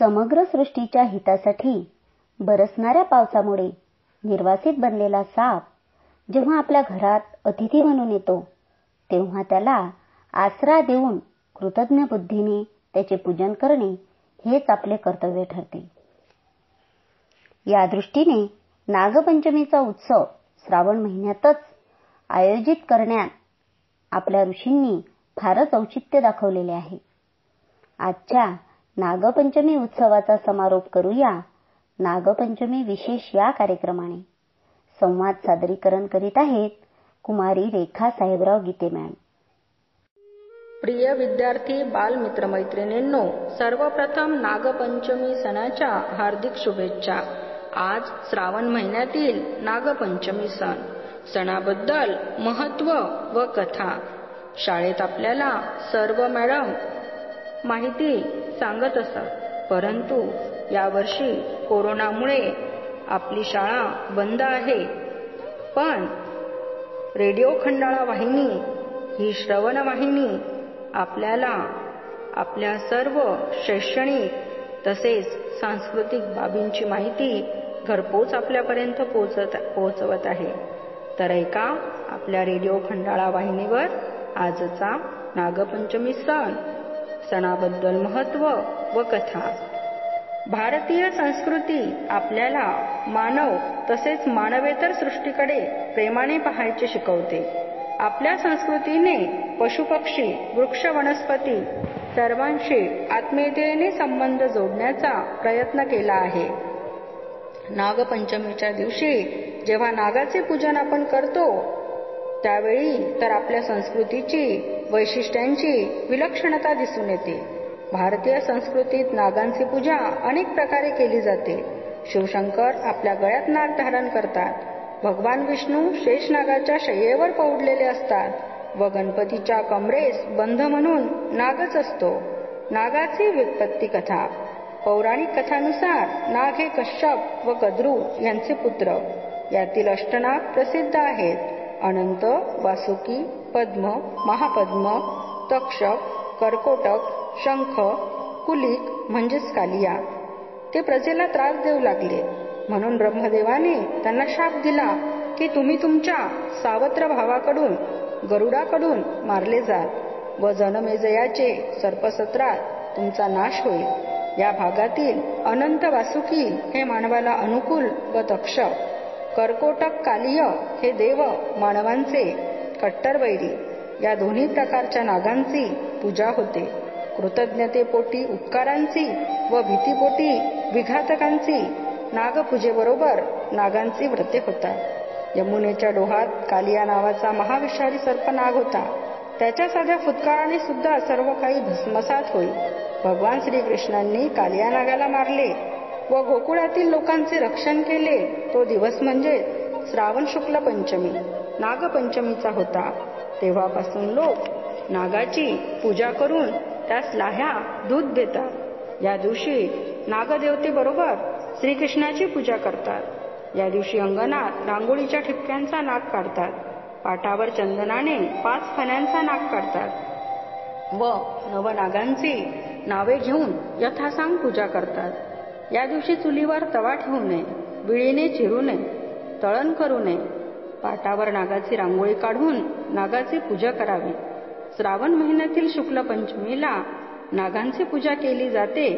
समग्र सृष्टीच्या हितासाठी बरसणाऱ्या पावसामुळे निर्वासित बनलेला साप जेव्हा आपल्या घरात अतिथी म्हणून येतो तेव्हा त्याला आसरा देऊन कृतज्ञ बुद्धीने त्याचे पूजन करणे हेच आपले कर्तव्य ठरते. या दृष्टीने नागपंचमीचा उत्सव श्रावण महिन्यातच आयोजित करण्यात आपल्या ऋषींनी फारच औचित्य दाखवलेले आहे. आजच्या नागपंचमी उत्सवाचा समारोप करूया. नागपंचमी विशेष या कार्यक्रमाने. संवाद सादरीकरण करीत आहेत कुमारी रेखा साहेबराव गीते मॅम प्रिय विद्यार्थी बालमित्रमैत्रिणींनो सर्वप्रथम नागपंचमी सणाच्या हार्दिक शुभेच्छा. आज श्रावण महिन्यातील नागपंचमी सण. सणाबद्दल महत्त्व व कथा. शाळेत आपल्याला सर्व मॅडम माहिती सांगत असत परंतु यावर्षी कोरोनामुळे आपली शाळा बंद आहे. पण रेडिओ खंडाळा वाहिनी ही श्रवण वाहिनी आपल्याला आपल्या सर्व शैक्षणिक तसेच सांस्कृतिक बाबींची माहिती घरपोच आपल्यापर्यंत पोहोचत पोहोचवत आहे. तर ऐका आपल्या रेडिओ खंडाळा वाहिनीवर आजचा नागपंचमी सण सणाबद्दल महत्त्व व कथा. भारतीय संस्कृती आपल्याला मानव तसेच मानवेतर सृष्टीकडे प्रेमाने पाहायचे शिकवते. आपल्या संस्कृतीने पशुपक्षी वृक्ष वनस्पती सर्वांशी आत्मीयतेने संबंध जोडण्याचा प्रयत्न केला आहे. नागपंचमीच्या दिवशी जेव्हा नागाचे पूजन आपण करतो त्यावेळी तर आपल्या संस्कृतीची वैशिष्ट्यांची विलक्षणता दिसून येते. भारतीय संस्कृतीत नागांची पूजा अनेक प्रकारे केली जाते. शिवशंकर आपल्या गळ्यात नाग धारण करतात. भगवान विष्णू शेषनागाच्या शय्येवर पौडलेले असतात. व गणपतीच्या कमरेस बंध म्हणून नागच असतो. नागाची व्युत्पत्ती कथा. पौराणिक कथानुसार नाग हे कश्यप व कद्रू यांचे पुत्र. यातील अष्टनाग प्रसिद्ध आहेत. अनंत वासुकी पद्म महापद्म तक्षक कर्कोटक शंख कुलिक म्हणजेच कालिया. ते प्रजेला त्रास देऊ लागले. म्हणून ब्रह्मदेवाने त्यांना शाप दिला की तुम्ही तुमच्या सावत्र भावाकडून गरुडाकडून मारले जाल. व जनमेजयाचे सर्पसत्रात तुमचा नाश होईल. या भागातील अनंत वासुकी हे मानवाला अनुकूल व तक्षक कर्कोटक कालिय हे देव मानवांचे कट्टर वैरी या दोन्ही प्रकारच्या नागांची पूजा होते. कृतज्ञतेपोटी उपकारांची व भीतीपोटी विघातकांची नागपूजेबरोबर नागांची व्रते होतात. यमुनेच्या डोहात कालिया नावाचा महाविषारी सर्प नाग होता. त्याच्या साध्या फुतकाराने सुद्धा सर्व काही भस्मसात होईल भगवान श्रीकृष्णांनी कालिया नागाला मारले. व गोकुळातील लोकांचे रक्षण केले. तो दिवस म्हणजे श्रावण शुक्ल पंचमी. नागपंचमीचा होता. तेव्हापासून लोक नागाची पूजा करून त्यास लाह्या दूध देतात. या दिवशी नागदेवतेबरोबर श्रीकृष्णाची पूजा करतात. या दिवशी अंगणात रांगोळीच्या ठिपक्यांचा नाग काढतात. पाटावर चंदनाने पाच फण्यांचा नाग काढतात. व नवनागांची नावे घेऊन यथासांग पूजा करतात. या दिवशी चुलीवर तवा ठेवू नये विळीने चिरू नये तळण करू नये. पाटावर नागाची रांगोळी काढून नागाची पूजा करावी. श्रावण महिन्यातील शुक्ल पंचमीला नागांची पूजा केली जाते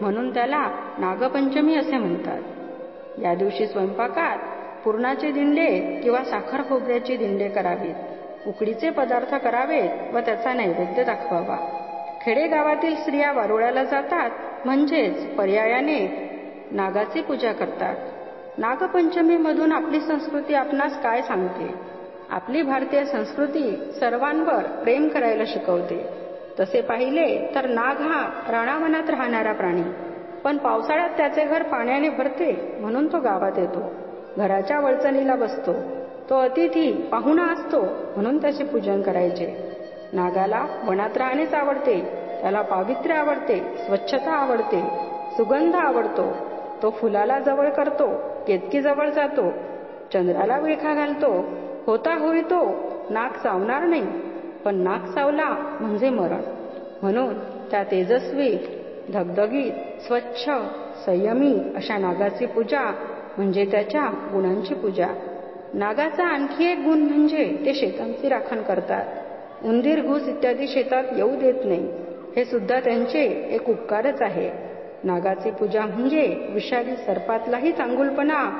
म्हणून त्याला नागपंचमी असे म्हणतात. या दिवशी स्वयंपाकात पुरणाचे दिंडे किंवा साखर खोबऱ्याची दिंडे करावीत. उकडीचे पदार्थ करावेत व त्याचा नैवेद्य दाखवावा. खेडेगावातील स्त्रिया वारुळ्याला जातात म्हणजेच पर्यायाने नागाची पूजा करतात. नागपंचमीमधून आपली संस्कृती आपणास काय सांगते? आपली भारतीय संस्कृती सर्वांवर प्रेम करायला शिकवते. तसे पाहिले तर नाग हा राणावनात राहणारा प्राणी. पण पावसाळ्यात त्याचे घर पाण्याने भरते म्हणून तो गावात येतो. घराच्या वळचणीला बसतो. तो अतिथी पाहुणा असतो म्हणून त्याचे पूजन करायचे. नागाला वनात राहणेच आवडते. त्याला पावित्र्य आवडते स्वच्छता आवडते सुगंध आवडतो. तो फुलाला जवळ करतो केतकी जवळ जातो. चंद्राला विळखा घालतो. होता होई तो नाक चावणार नाही. पण नाक चावला म्हणजे मरण. म्हणून त्या तेजस्वी धगधगीत स्वच्छ संयमी अशा नागाची पूजा म्हणजे त्याच्या गुणांची पूजा. नागाचा आणखी एक गुण म्हणजे ते शेतांची राखण करतात. उंदीर घुस इत्यादी शेतात येऊ देत नाही. हे सुद्धा त्यांचे एक उपकारच आहे. नागाची पूजा म्हणजे विषारी सर्पातलाही चांगुलपणा.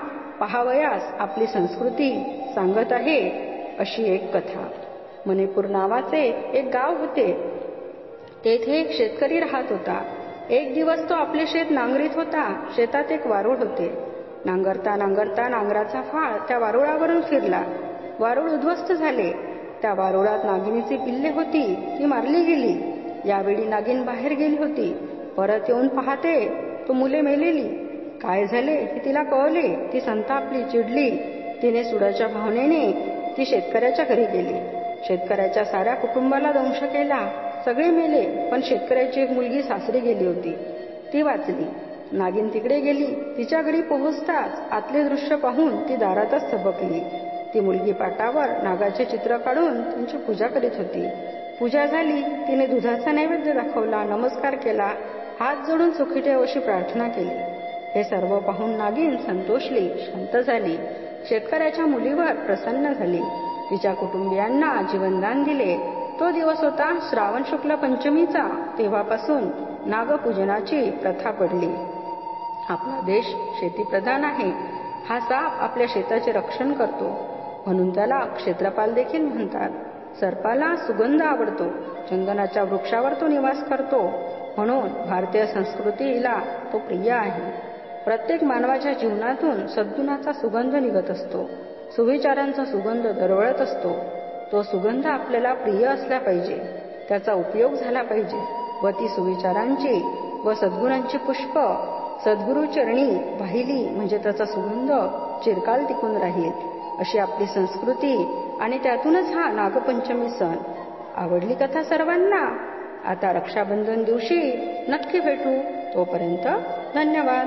पहावयास आपली संस्कृती सांगत आहे अशी एक कथा. मणिपूर नावाचे एक गाव होते. तेथे एक शेतकरी राहत होता. एक दिवस तो आपले शेत नांगरीत होता. शेतात एक वारुळ होते. नांगरता नांगरता नांगराचा फाळ त्या वारुळावरून फिरला. वारुळ उद्ध्वस्त झाले. त्या वारुळात नागिनीची पिल्ले होती. ती मारली गेली. यावेळी नागिन बाहेर गेली होती. परत येऊन पाहते तो मुले मेलेली. काय झाले हे तिला कळले. ती संतापली चिडली. तिने सुडाच्या भावनेने ती शेतकऱ्याच्या घरी गेली. शेतकऱ्याच्या साऱ्या कुटुंबाला दंश केला. सगळे मेले पण शेतकऱ्याची एक मुलगी सासरी गेली होती. ती वाचली. नागिन तिकडे गेली. तिच्या घरी पोहोचताच आतले दृश्य पाहून ती दारातच थबकली. ती मुलगी पाटावर नागाचे चित्र काढून त्यांची पूजा करीत होती. पूजा झाली तिने दुधाचा नैवेद्य दाखवला नमस्कार केला हात जोडून सुखी ठेव अशी प्रार्थना केली. हे सर्व पाहून नागिन संतोषली शांत झाली. शेतकऱ्याच्या मुलीवर प्रसन्न झाली. तिच्या कुटुंबियांना जीवनदान दिले. तो दिवस होता श्रावण शुक्ल पंचमीचा. तेव्हापासून नागपूजनाची प्रथा पडली. आपला देश शेतीप्रधान आहे. हा साप आपल्या शेताचे रक्षण करतो. म्हणून त्याला क्षेत्रपाल देखील म्हणतात. सर्पाला सुगंध आवडतो. चंदनाच्या वृक्षावर तो निवास करतो. म्हणून भारतीय संस्कृतीला तो प्रिय आहे. प्रत्येक मानवाच्या जीवनातून सद्गुणाचा सुगंध निघत असतो. सुविचारांचा सुगंध दरवळत असतो. तो सुगंध आपल्याला प्रिय असला पाहिजे. त्याचा उपयोग झाला पाहिजे. व ती सुविचारांची व सद्गुणांची पुष्प सद्गुरू चरणी वाहिली म्हणजे त्याचा सुगंध चिरकाल टिकून राहील. अशी आपली संस्कृती आणि त्यातूनच हा नागपंचमी सण. आवडली कथा सर्वांना. आता रक्षाबंधन दिवशी नक्की भेटू. तोपर्यंत धन्यवाद.